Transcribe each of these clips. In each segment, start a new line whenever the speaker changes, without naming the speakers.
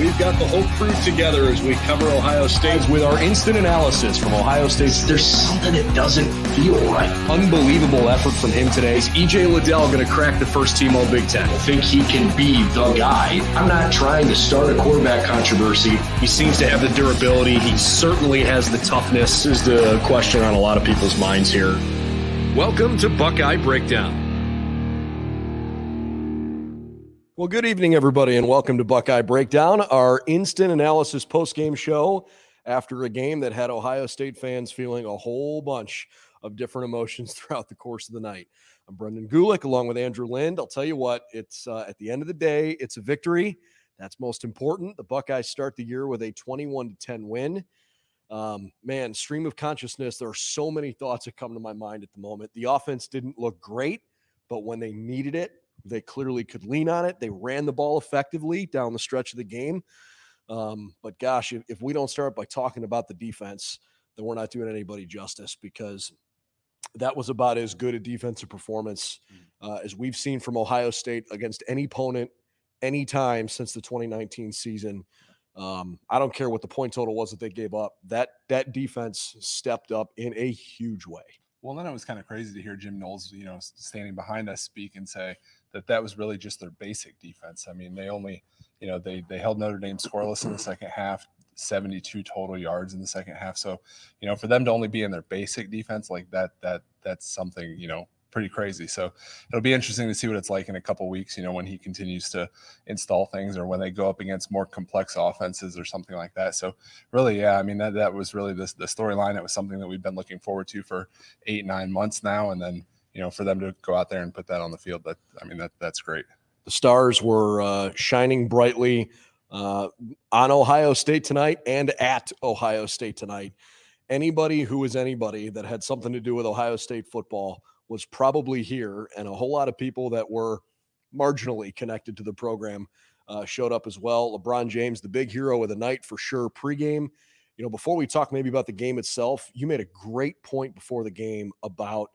We've got the whole crew together as we cover Ohio State with our instant analysis from Ohio State.
There's something that doesn't feel right.
Unbelievable effort from him today. Is EJ Liddell going to crack the first team All Big Ten?
I think he can be the guy. I'm not trying to start a quarterback controversy.
He seems to have the durability. He certainly has the toughness. This is the question on a lot of people's minds here. Welcome to Buckeye Breakdown. Well, good evening, everybody, and welcome to Buckeye Breakdown, our instant analysis post-game show after a game that had Ohio State fans feeling a whole bunch of different emotions throughout the course of the night. I'm Brendan Gulick, along with Andrew Lind. I'll tell you what, it's uh, at the end of the day, it's a victory. That's most important. The Buckeyes start the year with a 21 to 10 win. Um, man, stream of consciousness. There are so many thoughts that come to my mind at the moment. The offense didn't look great, but when they needed it, they clearly could lean on it. They ran the ball effectively down the stretch of the game. Um, but gosh, if, if we don't start by talking about the defense, then we're not doing anybody justice because that was about as good a defensive performance uh, as we've seen from Ohio State against any opponent anytime since the 2019 season. Um, I don't care what the point total was that they gave up. That that defense stepped up in a huge way.
Well, then it was kind of crazy to hear Jim Knowles, you know, standing behind us speak and say that that was really just their basic defense. I mean, they only, you know, they they held Notre Dame scoreless in the second half, 72 total yards in the second half. So, you know, for them to only be in their basic defense like that, that that's something, you know, pretty crazy. So it'll be interesting to see what it's like in a couple weeks, you know, when he continues to install things or when they go up against more complex offenses or something like that. So really, yeah, I mean, that, that was really the, the storyline. It was something that we've been looking forward to for eight, nine months now. And then, you know, for them to go out there and put that on the field, that, I mean, that that's great.
The stars were uh, shining brightly uh, on Ohio State tonight and at Ohio State tonight. Anybody who was anybody that had something to do with Ohio State football was probably here, and a whole lot of people that were marginally connected to the program uh, showed up as well. LeBron James, the big hero of the night for sure. Pregame, you know, before we talk maybe about the game itself, you made a great point before the game about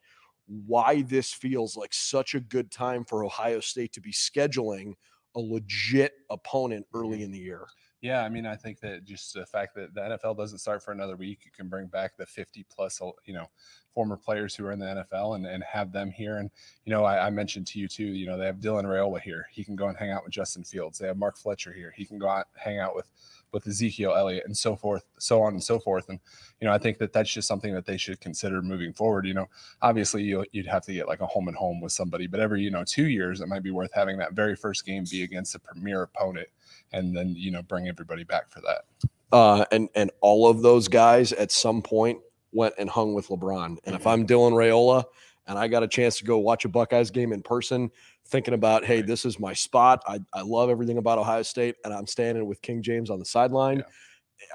why this feels like such a good time for Ohio State to be scheduling a legit opponent early mm-hmm. in the year.
Yeah, I mean, I think that just the fact that the NFL doesn't start for another week, you can bring back the 50 plus, you know, former players who are in the NFL and, and have them here. And, you know, I, I, mentioned to you too, you know, they have Dylan Raiola here. He can go and hang out with Justin Fields. They have Mark Fletcher here. He can go out, hang out with, with Ezekiel Elliott and so forth, so on and so forth. And, you know, I think that that's just something that they should consider moving forward. You know, obviously you would have to get like a home and home with somebody, but every, you know, two years, it might be worth having that very first game be against a premier opponent and then, you know, bring everybody back for that.
Uh, and, and all of those guys at some point went and hung with LeBron. And mm-hmm. if I'm Dylan Raiola and I got a chance to go watch a Buckeyes game in person, thinking about, hey, this is my spot. I, I love everything about Ohio State, and I'm standing with King James on the sideline.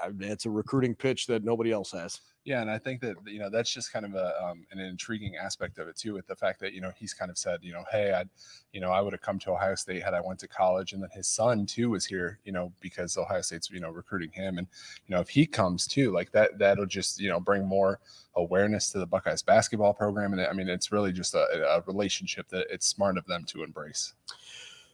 Yeah. It's a recruiting pitch that nobody else has.
Yeah, and I think that you know that's just kind of a um, an intriguing aspect of it too, with the fact that you know he's kind of said, you know, hey, I, you know, I would have come to Ohio State had I went to college, and then his son too was here, you know, because Ohio State's you know recruiting him, and you know if he comes too, like that, that'll just you know bring more awareness to the Buckeyes basketball program, and I mean it's really just a, a relationship that it's smart of them to embrace.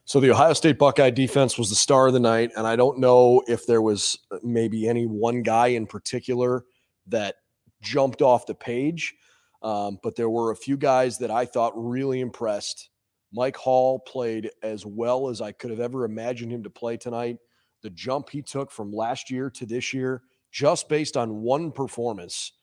So the Ohio State Buckeye defense was the star of the night, and I don't know if there was uh, maybe any one guy in particular that jumped off the page. Um, but there were a few guys that I thought really impressed. Mike Hall played as well as I could have ever imagined him to play tonight. The jump he took from last year to this year, just based on one performance,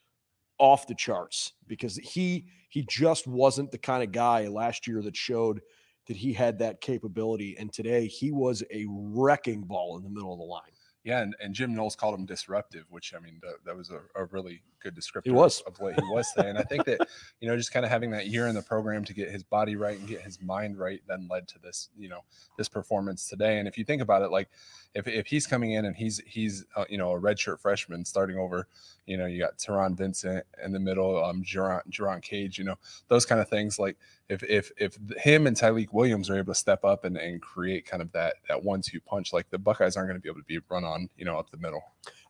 off the charts because he he just wasn't the kind of guy last year that showed that he had that capability. And today he was a wrecking ball in the middle of the line.
Yeah, and, and Jim Knowles called him disruptive, which I mean that, that was a, a really good descriptor
was.
of what he was saying. I think that you know just kind of having that year in the program to get his body right and get his mind right then led to this you know this performance today. And if you think about it, like if, if he's coming in and he's he's uh, you know a redshirt freshman starting over, you know you got Taron Vincent in the middle, um Jerron, Jerron Cage, you know those kind of things. Like if if if him and Tyleik Williams are able to step up and, and create kind of that that one two punch, like the Buckeyes aren't going to be able to be run on you know up the middle.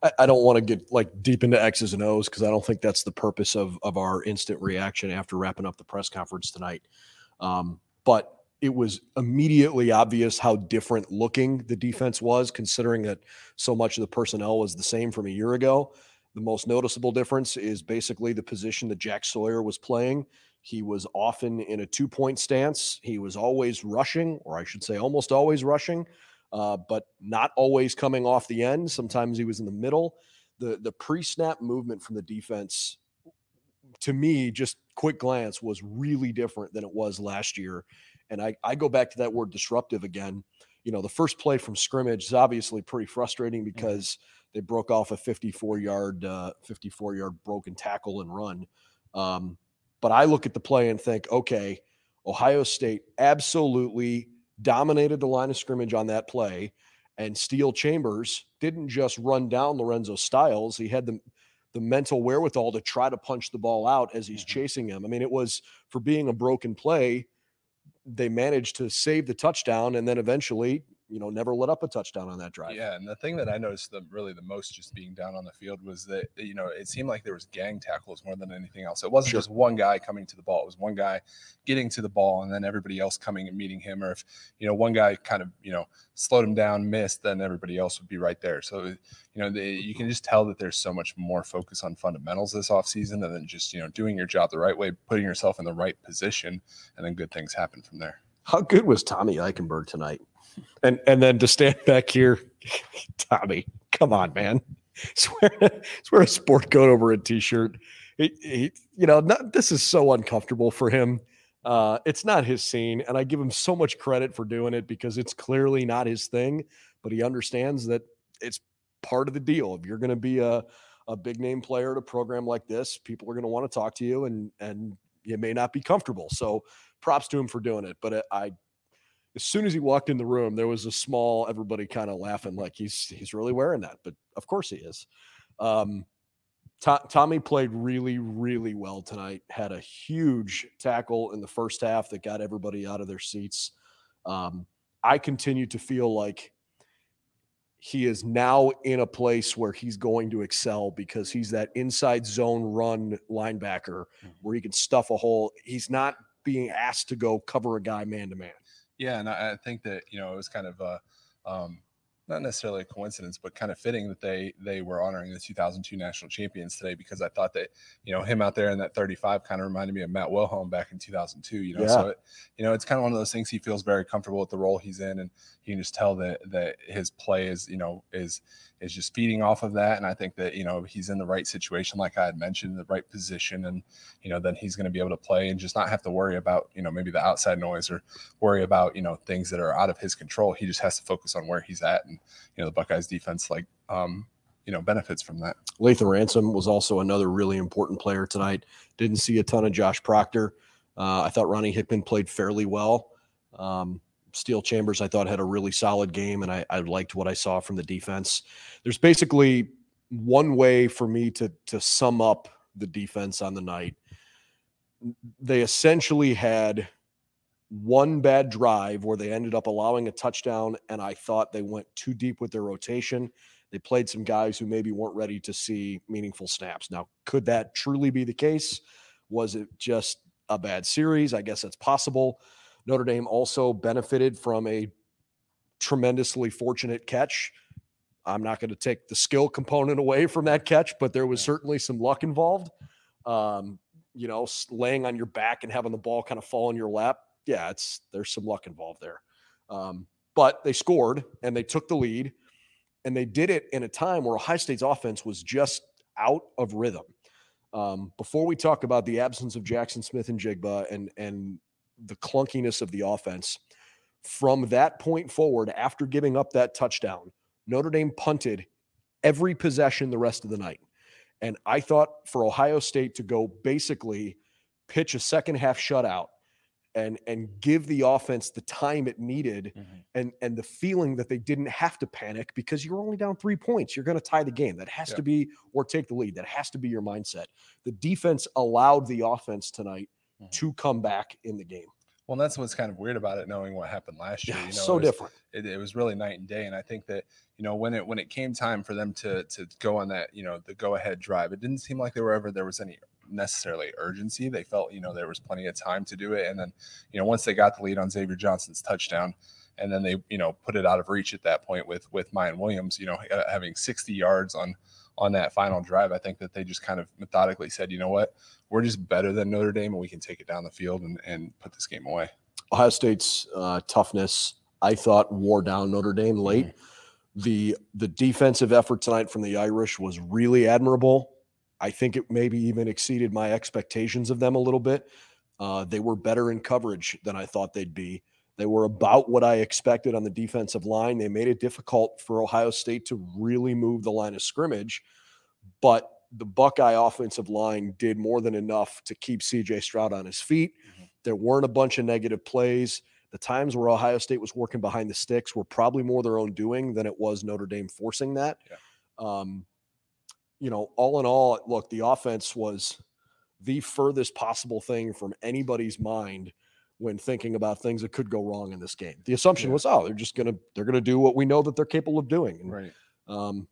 I, I don't want to get like deep into X's and O's because I don't think that's the purpose of of our instant reaction after wrapping up the press conference tonight. Um, but it was immediately obvious how different looking the defense was, considering that so much of the personnel was the same from a year ago. The most noticeable difference is basically the position that Jack Sawyer was playing. He was often in a two point stance. He was always rushing, or I should say, almost always rushing, uh, but not always coming off the end. Sometimes he was in the middle. The, the pre snap movement from the defense, to me, just quick glance, was really different than it was last year. And I, I go back to that word disruptive again. You know, the first play from scrimmage is obviously pretty frustrating because they broke off a 54 yard, uh, 54 yard broken tackle and run. Um, but I look at the play and think, okay, Ohio State absolutely dominated the line of scrimmage on that play. And Steele Chambers didn't just run down Lorenzo Styles. He had the the mental wherewithal to try to punch the ball out as he's
Mm-hmm.
chasing him. I mean, it was for being a broken play, they managed to save the touchdown and then eventually, you know, never let up a touchdown on that drive.
Yeah, and the thing that I noticed the really the most just being down on the field was that you know it seemed like there was gang tackles more than anything else. It wasn't
Sure.
just one guy coming to the ball; it was one guy getting to the ball, and then everybody else coming and meeting him. Or if you know one guy kind of you know slowed him down, missed, then everybody else would be right there. So you know the, you can just tell that there's so much more focus on fundamentals this offseason and then just you know doing your job the right way, putting yourself in the right position, and then good things happen from there.
How good was Tommy Eichenberg tonight? And and then to stand back here, Tommy, come on, man. A, wearing a sport coat over a t-shirt. He, he, you know, not, this is so uncomfortable for him. Uh, it's not his scene, and I give him so much credit for doing it because it's clearly not his thing. But he understands that it's part of the deal. If you're going to be a a big name player at a program like this, people are going to want to talk to you, and and you may not be comfortable. So props to him for doing it. But uh, I, as soon as he walked in the room, there was a small everybody kind of laughing like he's he's really wearing that. But of course he is. Um, To- Tommy played really really well tonight. Had a huge tackle in the first half that got everybody out of their seats. Um, I continue to feel like he is now in a place where he's going to excel because he's that inside zone run linebacker where he can stuff a hole. He's not being asked to go cover a guy man to man.
Yeah, and I, I think that you know it was kind of uh, um, not necessarily a coincidence, but kind of fitting that they they were honoring the 2002 national champions today because I thought that you know him out there in that 35 kind of reminded me of Matt Wilhelm back in 2002. You know,
Yeah.
so it, you know it's kind of one of those things. He feels very comfortable with the role he's in, and you can just tell that that his play is you know is is just feeding off of that. And I think that you know he's in the right situation, like I had mentioned, the right position, and you know then he's going to be able to play and just not have to worry about you know maybe the outside noise or worry about you know things that are out of his control. He just has to focus on where he's at, and you know the Buckeyes defense like um you know benefits from that.
Lathan Ransom was also another really important player tonight. Didn't see a ton of Josh Proctor. Uh, I thought Ronnie Hickman played fairly well. Um, Steele Chambers, I thought, had a really solid game, and I, I liked what I saw from the defense. There's basically one way for me to to sum up the defense on the night. They essentially had one bad drive where they ended up allowing a touchdown, and I thought they went too deep with their rotation. They played some guys who maybe weren't ready to see meaningful snaps. Now, could that truly be the case? Was it just a bad series? I guess that's possible. Notre Dame also benefited from a tremendously fortunate catch. I'm not going to take the skill component away from that catch, but there was certainly some luck involved. Um, you know, laying on your back and having the ball kind of fall in your lap. Yeah, it's there's some luck involved there. Um, but they scored and they took the lead, and they did it in a time where Ohio State's offense was just out of rhythm. Um, before we talk about the absence of Jaxon Smith-Njigba and and the clunkiness of the offense, from that point forward, after giving up that touchdown, Notre Dame punted every possession the rest of the night. And I thought for Ohio State to go basically pitch a second half shutout and and give the offense the time it needed
Mm-hmm.
and and the feeling that they didn't have to panic because you're only down 3 points you're going to tie the game that has
Yeah.
to be or take the lead that has to be your mindset the defense allowed the offense tonight
Mhm.
to come back in the game
Well, that's what's kind of weird about it, knowing what happened last year.
yeah
You know,
so
it was,
different
It, it was really night and day, and I think that you know when it when it came time for them to to go on that you know the go ahead drive, it didn't seem like there were ever there was any necessarily urgency. They felt you know there was plenty of time to do it, and then you know once they got the lead on Xavier Johnson's touchdown, and then they you know put it out of reach at that point with with Miyan Williams, you know uh, having 60 yards on on that final drive. I think that they just kind of methodically said, you know what, we're just better than Notre Dame, and we can take it down the field and and put this game away.
Ohio State's uh, toughness, I thought, wore down Notre Dame late. The the defensive effort tonight from the Irish was really admirable. I think it maybe even exceeded my expectations of them a little bit. Uh, they were better in coverage than I thought they'd be. They were about what I expected on the defensive line. They made it difficult for Ohio State to really move the line of scrimmage, but the Buckeye offensive line did more than enough to keep CJ Stroud on his feet.
Mhm.
There weren't a bunch of negative plays. The times where Ohio State was working behind the sticks were probably more their own doing than it was Notre Dame forcing that.
Yeah.
Um, you know, all in all, look, the offense was the furthest possible thing from anybody's mind when thinking about things that could go wrong in this game. The assumption
Yeah.
was, oh, they're just gonna they're gonna do what we know that they're capable of doing. And
Right.
um,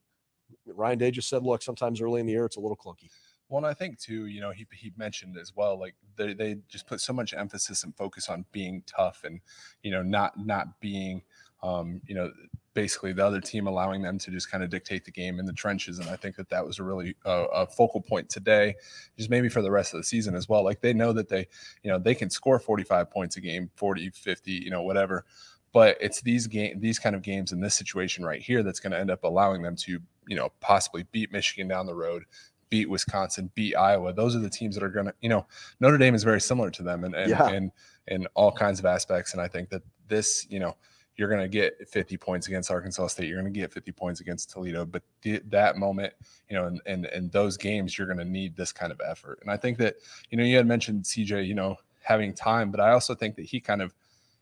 Ryan Day just said, look, sometimes early in the year it's a little clunky.
Well, and I think too, you know, he he mentioned as well, like they they just put so much emphasis and focus on being tough and you know not not being, um, you know, basically the other team allowing them to just kind of dictate the game in the trenches, and I think that that was a really uh, a focal point today, just maybe for the rest of the season as well. Like they know that they, you know, they can score 45 points a game, 40, 50, you know, whatever. But it's these game, these kind of games in this situation right here that's going to end up allowing them to, you know, possibly beat Michigan down the road, beat Wisconsin, beat Iowa. Those are the teams that are going to, you know, Notre Dame is very similar to them and and
Yeah.
and in all kinds of aspects. And I think that this, you know, you're going to get 50 points against Arkansas State. You're going to get 50 points against Toledo. But the, that moment, you know, and and and those games, you're going to need this kind of effort. And I think that, you know, you had mentioned CJ, you know, having time, but I also think that he kind of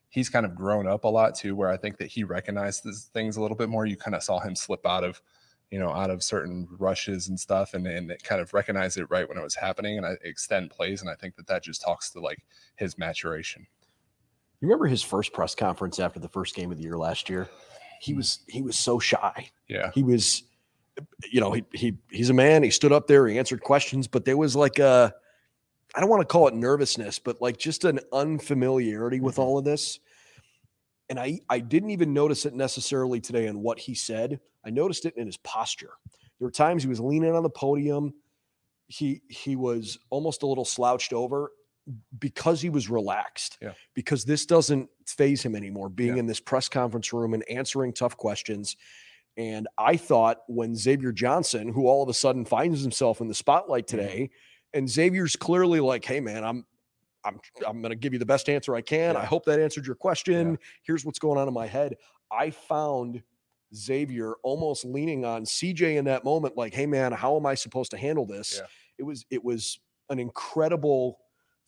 he's kind of grown up a lot too, where I think that he recognizes things a little bit more. You kind of saw him slip out of, you know, out of certain rushes and stuff, and and it kind of recognized it right when it was happening, and I extend plays, and I think that that just talks to like his maturation.
You remember his first press conference after the first game of the year last year? He was he was so shy.
Yeah,
He was, you know, he he he's a man. He stood up there. He answered questions, but there was like a, I don't want to call it nervousness, but like just an unfamiliarity with
Mhm.
all of this. And I I didn't even notice it necessarily today in what he said. I noticed it in his posture. There were times he was leaning on the podium. He he was almost a little slouched over because he was relaxed.
Yeah.
Because this doesn't faze him anymore, being
Yeah.
in this press conference room and answering tough questions. And I thought when Xavier Johnson, who all of a sudden finds himself in the spotlight
Mhm.
today, and Xavier's clearly like, "Hey, man, I'm, I'm, I'm going to give you the best answer I can. I hope that answered your question. Here's what's going on in my head." I found Xavier almost leaning on CJ in that moment, like, "Hey, man, how am I supposed to handle this?"
Yeah.
It was, it was an incredible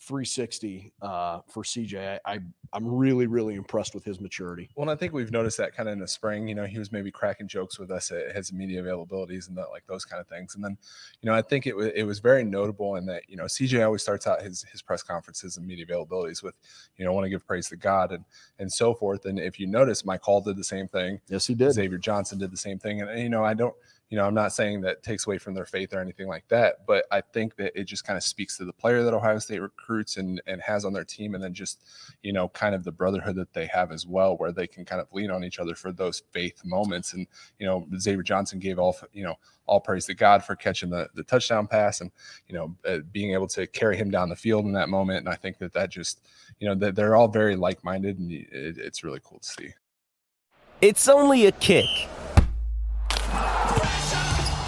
360 uh, for CJ. I, I, I'm really, really impressed with his maturity.
Well, and I think we've noticed that kind of in the spring. You know, he was maybe cracking jokes with us at his media availabilities and that, like those kind of things. And then, you know, I think it was it was very notable in that you know CJ always starts out his his press conferences and media availabilities with, you know, want to give praise to God and and so forth. And if you notice, Mike Hall did the same thing.
Yes, he did.
Xavier Johnson did the same thing. And, and, you know, I don't, you know, I'm not saying that takes away from their faith or anything like that, but I think that it just kind of speaks to the player that Ohio State recruits and and has on their team, and then just, you know, kind of the brotherhood that they have as well, where they can kind of lean on each other for those faith moments. And you know, Xavier Johnson gave all, you know, all praise to God for catching the the touchdown pass and you know uh, being able to carry him down the field in that moment. And I think that that just, you know, that they're all very like minded, and it, it's really cool to see.
It's only a kick,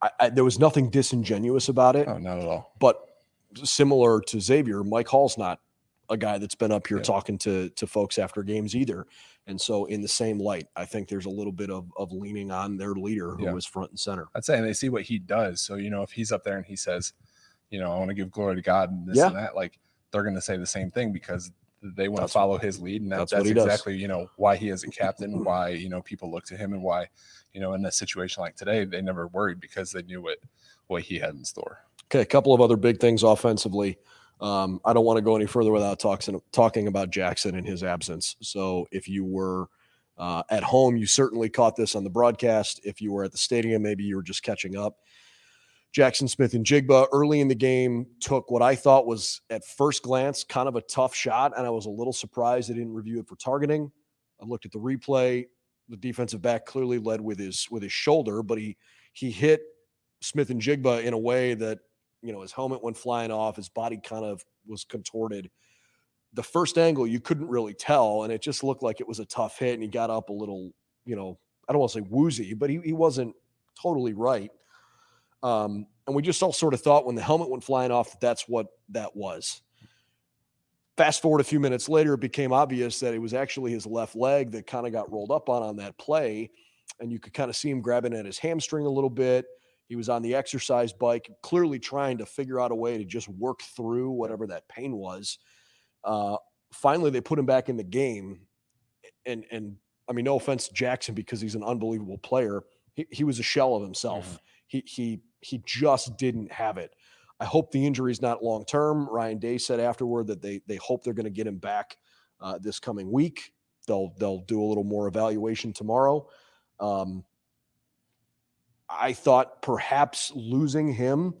I, I, there was nothing disingenuous about it,
Oh, not at all.
but similar to Xavier, Mike Hall's not a guy that's been up here
Yeah.
talking to to folks after games either. And so, in the same light, I think there's a little bit of of leaning on their leader who
Yeah.
was front and center.
I'd say and they see what he does. So, you know, if he's up there and he says, you know, I want to give glory to God and this
Yeah.
and that, like they're going to say the same thing because they want
That's-
to follow his lead. And that,
that's
that's,
he does.
exactly, you know, why he is a captain, why, you know, people look to him and why, you know, in a situation like today, they never worried because they knew what, what he had in store.
Okay, a couple of other big things offensively. Um, I don't want to go any further without talking talking about Jaxon in his absence. So if you were uh, at home, you certainly caught this on the broadcast. If you were at the stadium, maybe you were just catching up. Jaxon Smith-Njigba early in the game took what I thought was at first glance kind of a tough shot, and I was a little surprised they didn't review it for targeting. I looked at the replay. The defensive back clearly led with his with his shoulder, but he he hit Smith-Njigba in a way that you know his helmet went flying off, his body kind of was contorted. The first angle you couldn't really tell, and it just looked like it was a tough hit, and he got up a little, you know, I don't want to say woozy, but he, he wasn't totally right. Um, and we just all sort of thought when the helmet went flying off that that's what that was. Fast forward a few minutes later, it became obvious that it was actually his left leg that kind of got rolled up on on that play, and you could kind of see him grabbing at his hamstring a little bit. He was on the exercise bike, clearly trying to figure out a way to just work through whatever that pain was. Uh, finally, they put him back in the game, and and I mean, no offense to Jaxon because he's an unbelievable player. He, he was a shell of himself. He he he just didn't have it. I hope the injury is not long term. Ryan Day said afterward that they they hope they're going to get him back uh, this coming week. They'll they'll do a little more evaluation tomorrow. Um, I thought perhaps losing him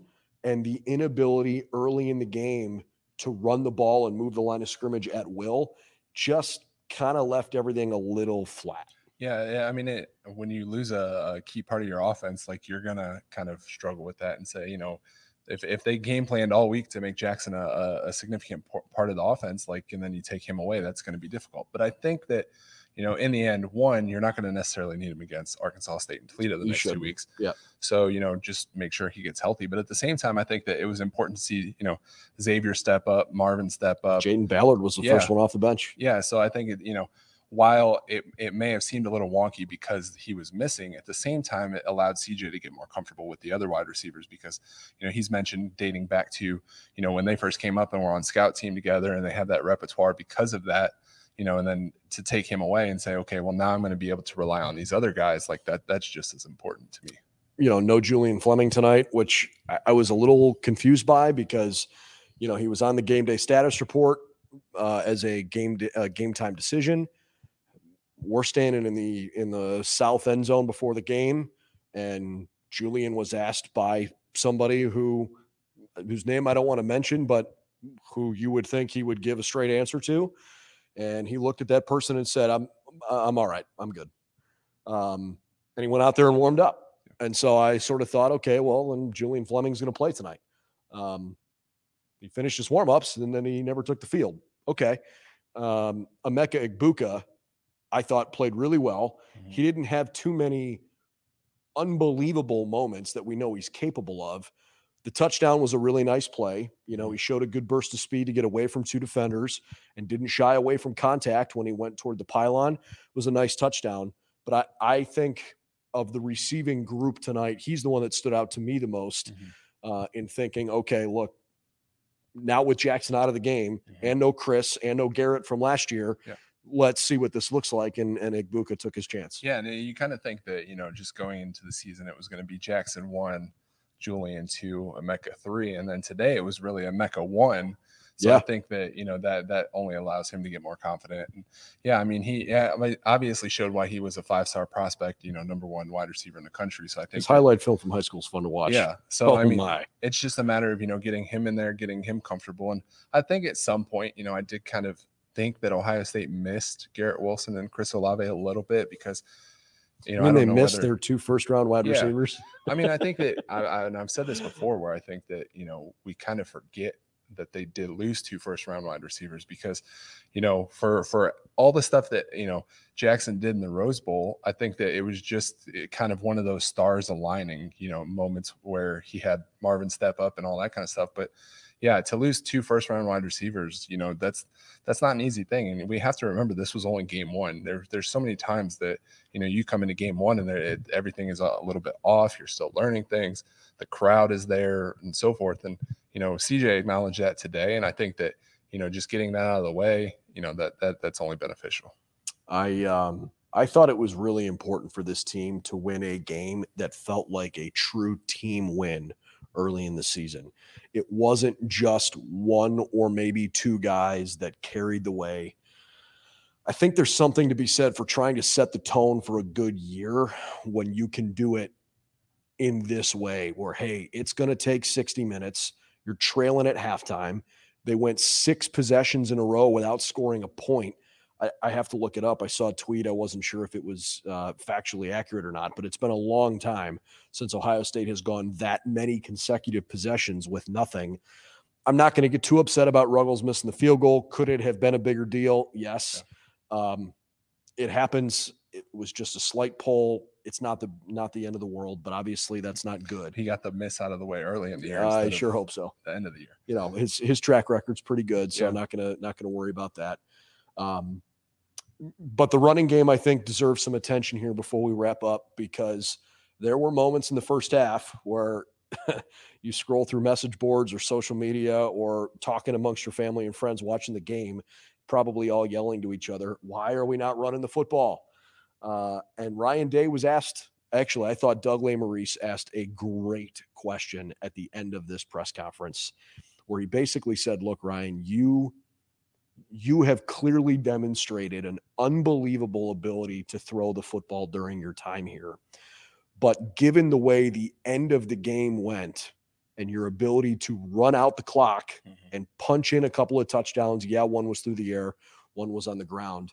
and the inability early in the game to run the ball and move the line of scrimmage at will just kind of left everything a little flat.
Yeah, yeah. I mean, it, when you lose a, a key part of your offense, like you're gonna kind of struggle with that and say, you know, if if they game planned all week to make Jaxon a, a, significant part of the offense, like, and then you take him away, that's going to be difficult. But I think that, you know, in the end, one, you're not going to necessarily need him against Arkansas State and Toledo the
You
next two
shouldn't.
weeks.
Yeah.
So you know, just make sure he gets healthy. But at the same time, I think that it was important to see, you know, Xavier step up, Marvin step up,
Jayden Ballard was the
yeah.
first one off the bench.
yeah, so I think it, you know, while it, it may have seemed a little wonky because he was missing, at the same time it allowed CJ to get more comfortable with the other wide receivers because you know he's mentioned dating back to you know when they first came up and were on scout team together and they had that repertoire because of that, you know, and then to take him away and say, okay, well now I'm going to be able to rely on these other guys like that. That's just as important to me.
you know, no Julian Fleming tonight, which I, I was a little confused by because, you know, he was on the game day status report uh, as a game di- uh, game time decision. We're standing in the in the south end zone before the game, and Julian was asked by somebody who whose name I don't want to mention, but who you would think he would give a straight answer to, and he looked at that person and said, "I'm I'm all right, I'm good," um, and he went out there and warmed up. And so I sort of thought, okay, well, then Julian Fleming's going to play tonight. Um, he finished his warm-ups and then he never took the field. Okay. Um, Emeka Egbuka, I thought played really well. Mm-hmm. He didn't have too many unbelievable moments that we know he's capable of. The touchdown was a really nice play. You know, mm-hmm. he showed a good burst of speed to get away from two defenders and didn't shy away from contact when he went toward the pylon. It was a nice touchdown. But I, I think of the receiving group tonight, he's the one that stood out to me the most mm-hmm. uh, in thinking, okay, look, now with Jaxon out of the game and no Chris and no Garrett from last year,
Yeah.
Let's see what this looks like. And, and Egbuka took his chance.
Yeah, and you kind of think that you know, just going into the season, it was going to be Jaxon one, Julian two, Emeka three, and then today it was really Emeka one, So I think that you know that that only allows him to get more confident. And yeah, I mean he yeah, obviously showed why he was a five star prospect, you know, number one wide receiver in the country. So I think
His
that-
highlight film from high school is fun to watch.
yeah. So
Oh
I mean,
my.
it's just a matter of you know getting him in there, getting him comfortable. And I think at some point, you know, I did kind of think that Ohio State missed Garrett Wilson and Chris Olave a little bit because you know
I mean,
I
they
know
missed
whether-
their two first round wide
Yeah.
receivers.
I mean, I think that, I, I, and I've said this before, where I think that you know we kind of forget that they did lose two first round wide receivers because, you know, for for all the stuff that you know Jaxon did in the Rose Bowl, I think that it was just eh, kind of one of those stars aligning, you know, moments where he had Marvin step up and all that kind of stuff. But yeah, to lose two first round wide receivers, you know, that's that's not an easy thing. And we have to remember this was only game one. There, there's so many times that you know you come into game one and it, everything is a little bit off. You're still learning things. The crowd is there and so forth. And you know, CJ acknowledged that today, and I think that you know just getting that out of the way, you know, that that that's only beneficial.
I um I thought it was really important for this team to win a game that felt like a true team win early in the season. It wasn't just one or maybe two guys that carried the way. I think there's something to be said for trying to set the tone for a good year when you can do it in this way where hey, it's going to take 60 minutes. You're trailing at halftime. They went six possessions in a row without scoring a point. I, I have to look it up. I saw a tweet. I wasn't sure if it was uh, factually accurate or not, but it's been a long time since Ohio State has gone that many consecutive possessions with nothing. I'm not going to get too upset about Ruggles missing the field goal. Could it have been a bigger deal? Yes. Um, it happens. It was just a slight pull. It's not the not the end of the world, but obviously that's not good.
He got the miss out of the way early in the year.
I sure hope so
the end of the year.
you know his his track record's pretty good, so
Yeah.
I'm not gonna not gonna worry about that. Um, but the running game, I think, deserves some attention here before we wrap up because there were moments in the first half where you scroll through message boards or social media or talking amongst your family and friends watching the game, probably all yelling to each other, "Why are we not running the football?" Uh, and Ryan Day was asked. Actually, I thought Doug Maurice asked a great question at the end of this press conference, where he basically said, "Look, Ryan, you you have clearly demonstrated an unbelievable ability to throw the football during your time here. But given the way the end of the game went and your ability to run out the clock mm-hmm. and punch in a couple of touchdowns, yeah, one was through the air, one was on the ground.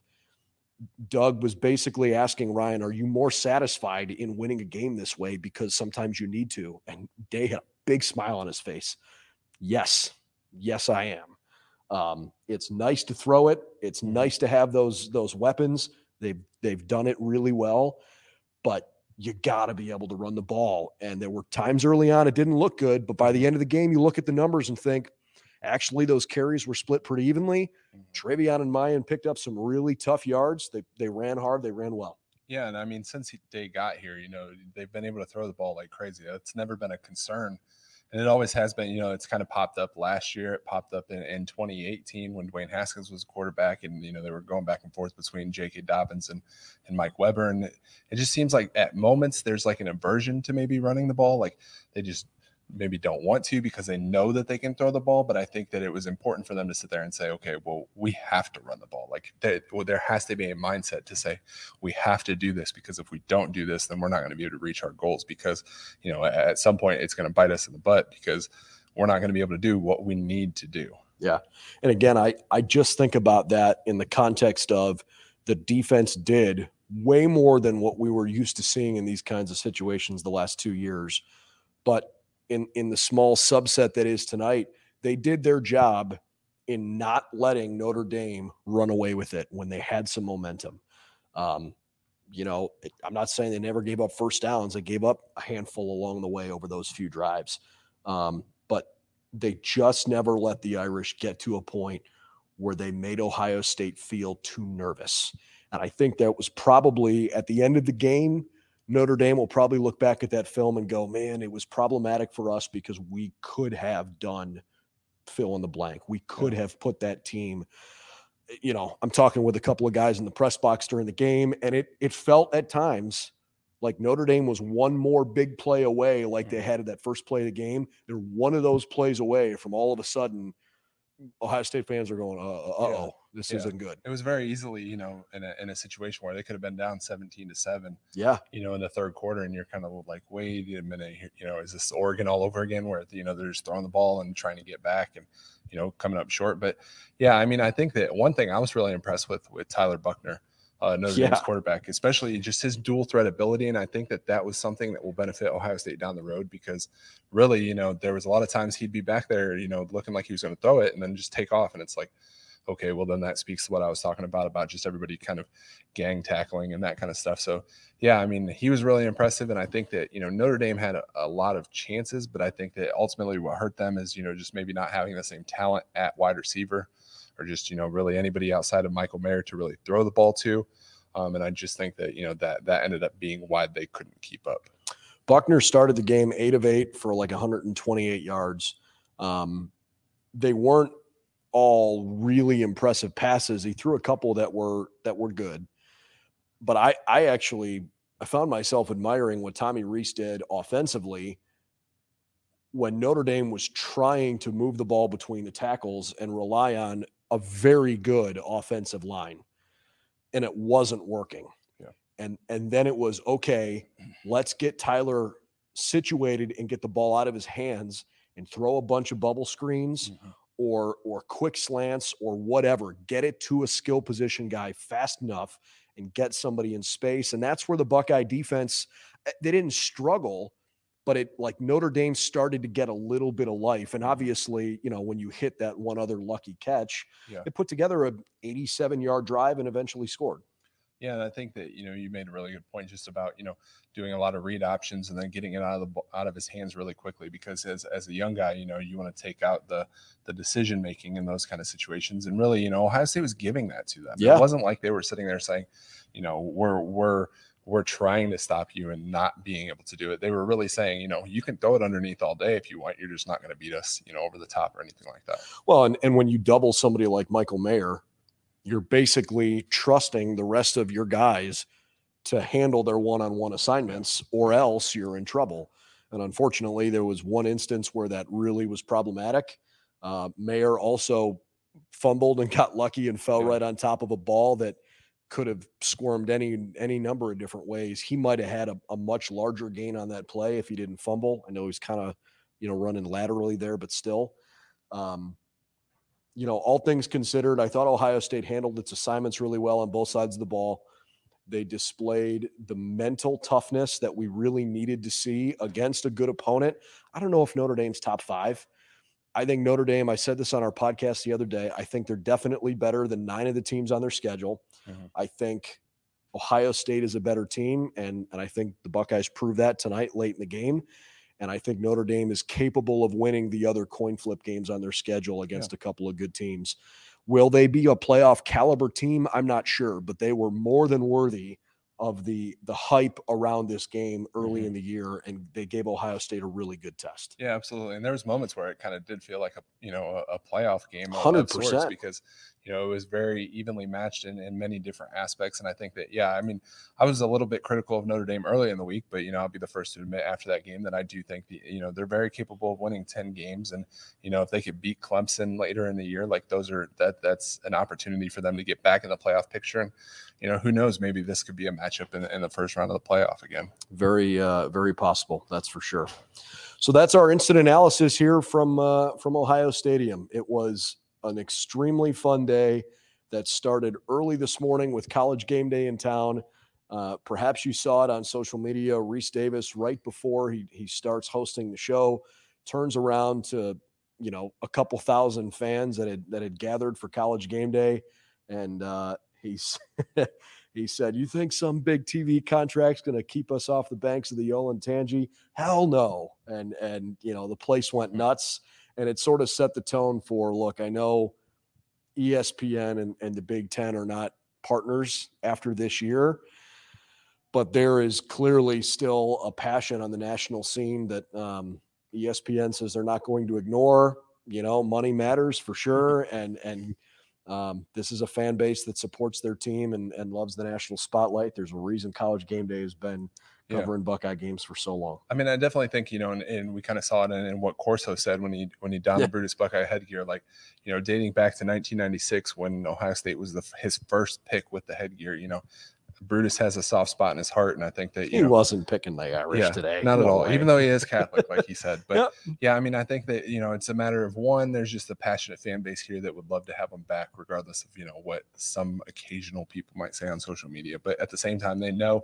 Doug was basically asking Ryan, Are you more satisfied in winning a game this way because sometimes you need to? And Day had a big smile on his face. Yes, yes, I am. Um, it's nice to throw it. It's mm-hmm. nice to have those those weapons. They've they've done it really well, but you got to be able to run the ball. And there were times early on it didn't look good, but by the mm-hmm. end of the game, you look at the numbers and think, actually, those carries were split pretty evenly. Mm-hmm. TreVeyon and Miyan picked up some really tough yards. They they ran hard. They ran well.
Yeah, and I mean, since they got here, you know, they've been able to throw the ball like crazy. That's never been a concern, and it always has been. You know, it's kind of popped up last year. It popped up in, in 2018 when Dwayne Haskins was quarterback, and you know they were going back and forth between J.K. Dobbins and and Mike Weber, and it, it just seems like at moments there's like an aversion to maybe running the ball, like they just maybe don't want to because they know that they can throw the ball. But I think that it was important for them to sit there and say, okay, well, we have to run the ball. Like there, well, there has to be a mindset to say we have to do this because if we don't do this, then we're not going to be able to reach our goals because you know at, some point it's going to bite us in the butt because we're not going to be able to do what we need to do.
Yeah. And again, I I just think about that in the context of the defense did way more than what we were used to seeing in these kinds of situations the last 2 years. But in in the small subset that is tonight, they did their job in not letting Notre Dame run away with it when they had some momentum. Um, you know, I'm not saying they never gave up first downs. They gave up a handful along the way over those few drives. Um, but they just never let the Irish get to a point where they made Ohio State feel too nervous. And I think that was probably at the end of the game, Notre Dame will probably look back at that film and go, man, it was problematic for us because we could have done fill in the blank. We could have put that team. You know, I'm talking with a couple of guys in the press box during the game, and it it felt at times like Notre Dame was one more big play away, like they had at that first play of the game. They're one of those plays away from all of a sudden Ohio State fans are going, uh oh, this
Yeah.
isn't good.
It was very easily, you know, in a in a situation where they could have been down 17 to 7,
Yeah.
you know, in the third quarter, and you're kind of like, wait a minute, you know, is this Oregon all over again where you know they're just throwing the ball and trying to get back and you know coming up short? But yeah, I mean, I think that one thing I was really impressed with with Tyler Buchner, uh, Notre
Yeah.
Dame's quarterback, especially just his dual threat ability, and I think that that was something that will benefit Ohio State down the road because really, you know, there was a lot of times he'd be back there, you know, looking like he was going to throw it and then just take off, and it's like okay, well then that speaks to what I was talking about about just everybody kind of gang tackling and that kind of stuff. So yeah, I mean he was really impressive, and I think that you know Notre Dame had a, a lot of chances, but I think that ultimately what hurt them is you know just maybe not having the same talent at wide receiver, or just you know really anybody outside of Michael Mayer to really throw the ball to. Um, and I just think that you know that that ended up being why they couldn't keep up.
Buchner started the game eight of eight for like 128 yards. Um, they weren't all really impressive passes. He threw a couple that were that were good, but I I actually I found myself admiring what Tommy Rees did offensively when Notre Dame was trying to move the ball between the tackles and rely on a very good offensive line, and it wasn't working.
Yeah.
And and then it was okay. Let's get Tyler situated and get the ball out of his hands and throw a bunch of bubble screens mm-hmm. Or or quick slants or whatever. Get it to a skill position guy fast enough and get somebody in space. And that's where the Buckeye defense eh, they didn't struggle, but it like Notre Dame started to get a little bit of life. And obviously, you know, when you hit that one other lucky catch,
Yeah.
they put together a 87 yard drive and eventually scored.
Yeah, and I think that you know you made a really good point just about you know doing a lot of read options and then getting it out of the out of his hands really quickly because as as a young guy you know you want to take out the the decision making in those kind of situations and really you know Ohio State was giving that to them.
Yeah.
It wasn't like they were sitting there saying, you know, we're we're we're trying to stop you and not being able to do it. They were really saying, you know, you can throw it underneath all day if you want. You're just not going to beat us, you know, over the top or anything like that.
Well, and, and when you double somebody like Michael Mayer, you're basically trusting the rest of your guys to handle their one-on-one assignments, or else you're in trouble. And unfortunately, there was one instance where that really was problematic. Uh, Mayer also fumbled and got lucky and fell
Yeah.
right on top of a ball that could have squirmed any any number of different ways. He might have had a, a much larger gain on that play if he didn't fumble. I know he's kind of you know running laterally there, but still. Um, you know, all things considered, I thought Ohio State handled its assignments really well on both sides of the ball. They displayed the mental toughness that we really needed to see against a good opponent. I don't know if Notre Dame's top five. I think Notre Dame, I said this on our podcast the other day, I think they're definitely better than nine of the teams on their schedule.
Mhm.
I think Ohio State is a better team, and, and I think the Buckeyes proved that tonight late in the game. And I think Notre Dame is capable of winning the other coin flip games on their schedule against a couple of good teams. Will they be a playoff caliber team? I'm not sure, but they were more than worthy of the the hype around this game early
Mhm.
in the year, and they gave Ohio State a really good test.
Yeah, absolutely. And there was moments where it kind of did feel like a you know a, a playoff game, of- of
100%.
because you know it was very evenly matched in, in many different aspects. And I think that yeah, I mean, I was a little bit critical of Notre Dame early in the week, but you know I'll be the first to admit after that game that I do think the, you know they're very capable of winning ten games, and you know if they could beat Clemson later in the year, like those are that that's an opportunity for them to get back in the playoff picture. And you know who knows, maybe this could be a matchup in, in the first round of the playoff again.
Very, uh, very possible. That's for sure. So that's our instant analysis here from uh, from Ohio Stadium. It was an extremely fun day that started early this morning with college game day in town. Uh, perhaps you saw it on social media. Rece Davis, right before he he starts hosting the show, turns around to you know a couple thousand fans that had that had gathered for college game day, and uh, he's he said, "You think some big TV contract's going to keep us off the banks of the Olentangy? Hell no!" And and you know the place went nuts, and it sort of set the tone for look. I know ESPN and, and the Big Ten are not partners after this year, but there is clearly still a passion on the national scene that um, ESPN says they're not going to ignore. You know, money matters for sure, and and um, this is a fan base that supports their team and, and loves the national spotlight. There's a reason College Game Day has been
Yeah.
covering Buckeye games for so long.
I mean, I definitely think you know, and, and we kind of saw it in, in what Corso said when he when he donned
Yeah.
the Brutus Buckeye headgear, like you know, dating back to 1996 when Ohio State was the his first pick with the headgear. You know, Brutus has a soft spot in his heart, and I think that you
He
know,
wasn't picking the Irish
yeah,
today.
not at all.
way.
Even though he is Catholic, like he said, but
Yep.
yeah, I mean, I think that you know, it's a matter of one. There's just a passionate fan base here that would love to have him back, regardless of you know what some occasional people might say on social media. But at the same time, they know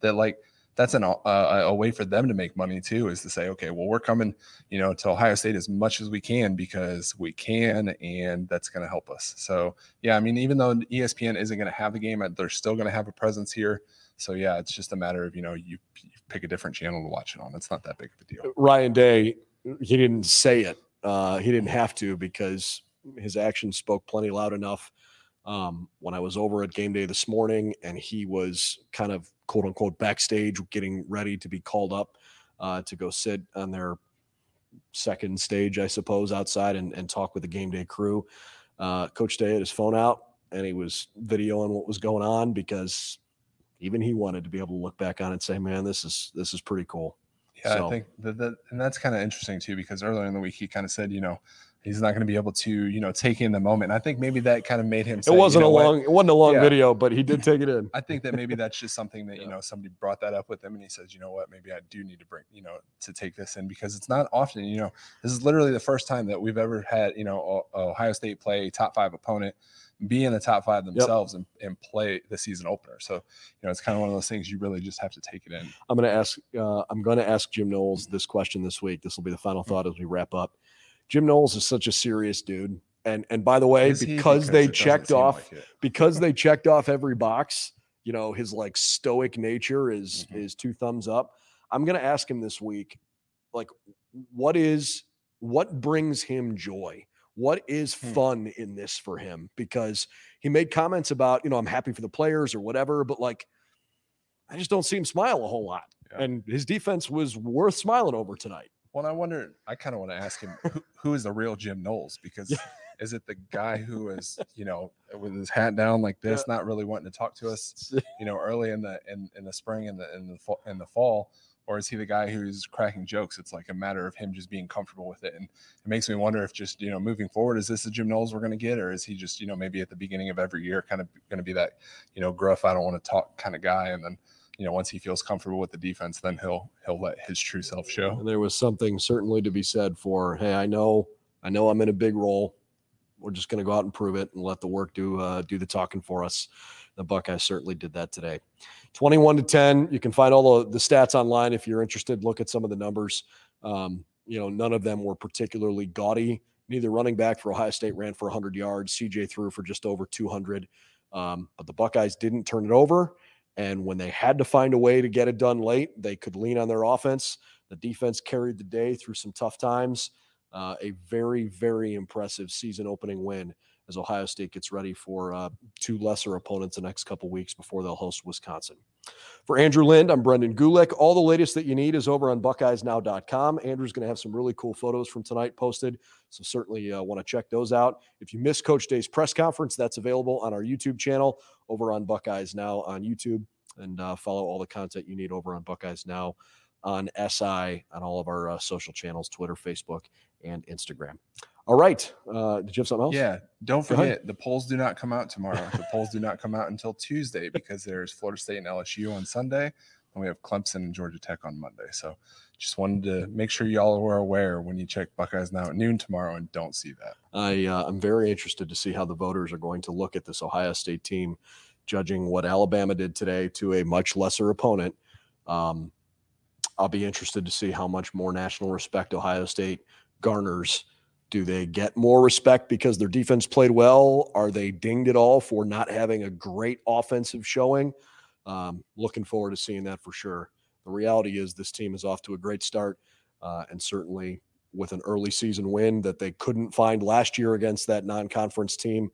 that like that's an uh, a way for them to make money too, is to say, okay, well, we're coming, you know, to Ohio State as much as we can because we can, and that's going to help us. So yeah, I mean, even though ESPN isn't going to have the game, uh, they're still going to have a presence here. So yeah, it's just a matter of you know you, you pick a different channel to watch it on. It's not that big of a deal.
Ryan Day, he didn't say it. Uh, he didn't have to because his actions spoke plenty loud enough. Um, when I was over at game day this morning, and he was kind of quote unquote backstage getting ready to be called up uh, to go sit on their second stage, I suppose, outside and, and talk with the game day crew. Uh, Coach Day had his phone out and he was videoing what was going on because even he wanted to be able to look back on it and say, "Man, this is this is pretty cool."
Yeah,
So-
I think that, that and that's kind of interesting too because earlier in the week he kind of said, you know, he's not going to be able to, you know, take in the moment. And I think maybe that kind of made him. Say,
it wasn't
you know
a
what?
long it wasn't a long
Yeah.
video, but he did take it in.
I think that maybe that's just something that you know somebody brought that up with him, and he says, you know what, maybe I do need to bring, you know, to take this in because it's not often, you know, this is literally the first time that we've ever had, you know, Ohio State play a top five opponent, be in the top five themselves, and, and play the season opener. So, you know, it's kind of one of those things you really just have to take it in.
I'm going to ask. Uh, I'm going to ask Jim Knowles this question this week. This will be the final thought as we wrap up. Jim Knowles is such a serious dude, and and by the way,
he?
because they checked off
like
because they checked off every box. You know, his like stoic nature is
Mhm.
is two thumbs up. I'm going to ask him this week, like, what is what brings him joy? What is
Hmm.
fun in this for him? Because he made comments about, you know, I'm happy for the players or whatever, but like, I just don't see him smile a whole lot.
Yeah.
And his defense was worth smiling over tonight.
Well, I wonder. I kind of want to ask him who, who is the real Jim Knowles because is it the guy who is you know with his hat down like this, not really wanting to talk to us, you know, early in the in, in the spring and the in the fall, in the fall, or is he the guy who's cracking jokes? It's like a matter of him just being comfortable with it, and it makes me wonder if just you know moving forward, is this the Jim Knowles we're going to get, or is he just you know maybe at the beginning of every year kind of going to be that you know gruff, I don't want to talk kind of guy, and then you know once he feels comfortable with the defense, then he'll he'll let his true self show.
And there was something certainly to be said for, hey, I know, I know I'm in a big role. We're just going to go out and prove it and let the work do uh, do the talking for us. The Buckeyes certainly did that today. 21 to 10. You can find all the, the stats online if you're interested. Look at some of the numbers. Um, you know, none of them were particularly gaudy. Neither running back for Ohio State ran for 100 yards. CJ threw for just over 200. Um, but the Buckeyes didn't turn it over. And when they had to find a way to get it done late, they could lean on their offense. The defense carried the day through some tough times. Uh, a very, very impressive season opening win as Ohio State gets ready for uh, two lesser opponents the next couple weeks before they'll host Wisconsin. For Andrew Lind, I'm Brendan Gulick. All the latest that you need is over on BuckeyesNow.com. Andrew's going to have some really cool photos from tonight posted, so certainly uh, want to check those out. If you missed Coach Day's press conference, that's available on our YouTube channel over on Buckeyes Now on YouTube, and uh, follow all the content you need over on Buckeyes Now on SI on all of our uh, social channels Twitter, Facebook, and Instagram. All right. Uh, did you have something else?
Yeah, don't forget the polls do not come out tomorrow. the polls do not come out until Tuesday because there's Florida State and LSU on Sunday, and we have Clemson and Georgia Tech on Monday. So just wanted to make sure y'all were aware when you check Buckeyes now at noon tomorrow and don't see that.
I, uh, I'm very interested to see how the voters are going to look at this Ohio State team, judging what Alabama did today to a much lesser opponent. Um, I'll be interested to see how much more national respect Ohio State garners. Do they get more respect because their defense played well? Are they dinged at all for not having a great offensive showing? Um, looking forward to seeing that for sure. The reality is this team is off to a great start, uh, and certainly with an early season win that they couldn't find last year against that non-conference team.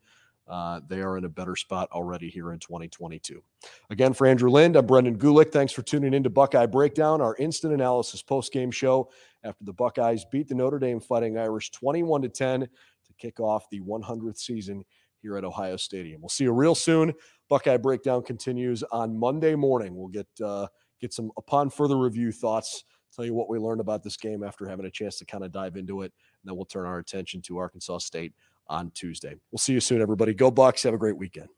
Uh, they are in a better spot already here in 2022. Again, for Andrew Lind, I'm Brendan Gulick. Thanks for tuning in to Buckeye Breakdown, our instant analysis post-game show after the Buckeyes beat the Notre Dame Fighting Irish 21 to 10 to kick off the 100th season here at Ohio Stadium. We'll see you real soon. Buckeye Breakdown continues on Monday morning. We'll get uh, get some upon further review thoughts, tell you what we learned about this game after having a chance to kind of dive into it. And then we'll turn our attention to Arkansas State on Tuesday. We'll see you soon, everybody. Go Bucks. Have a great weekend.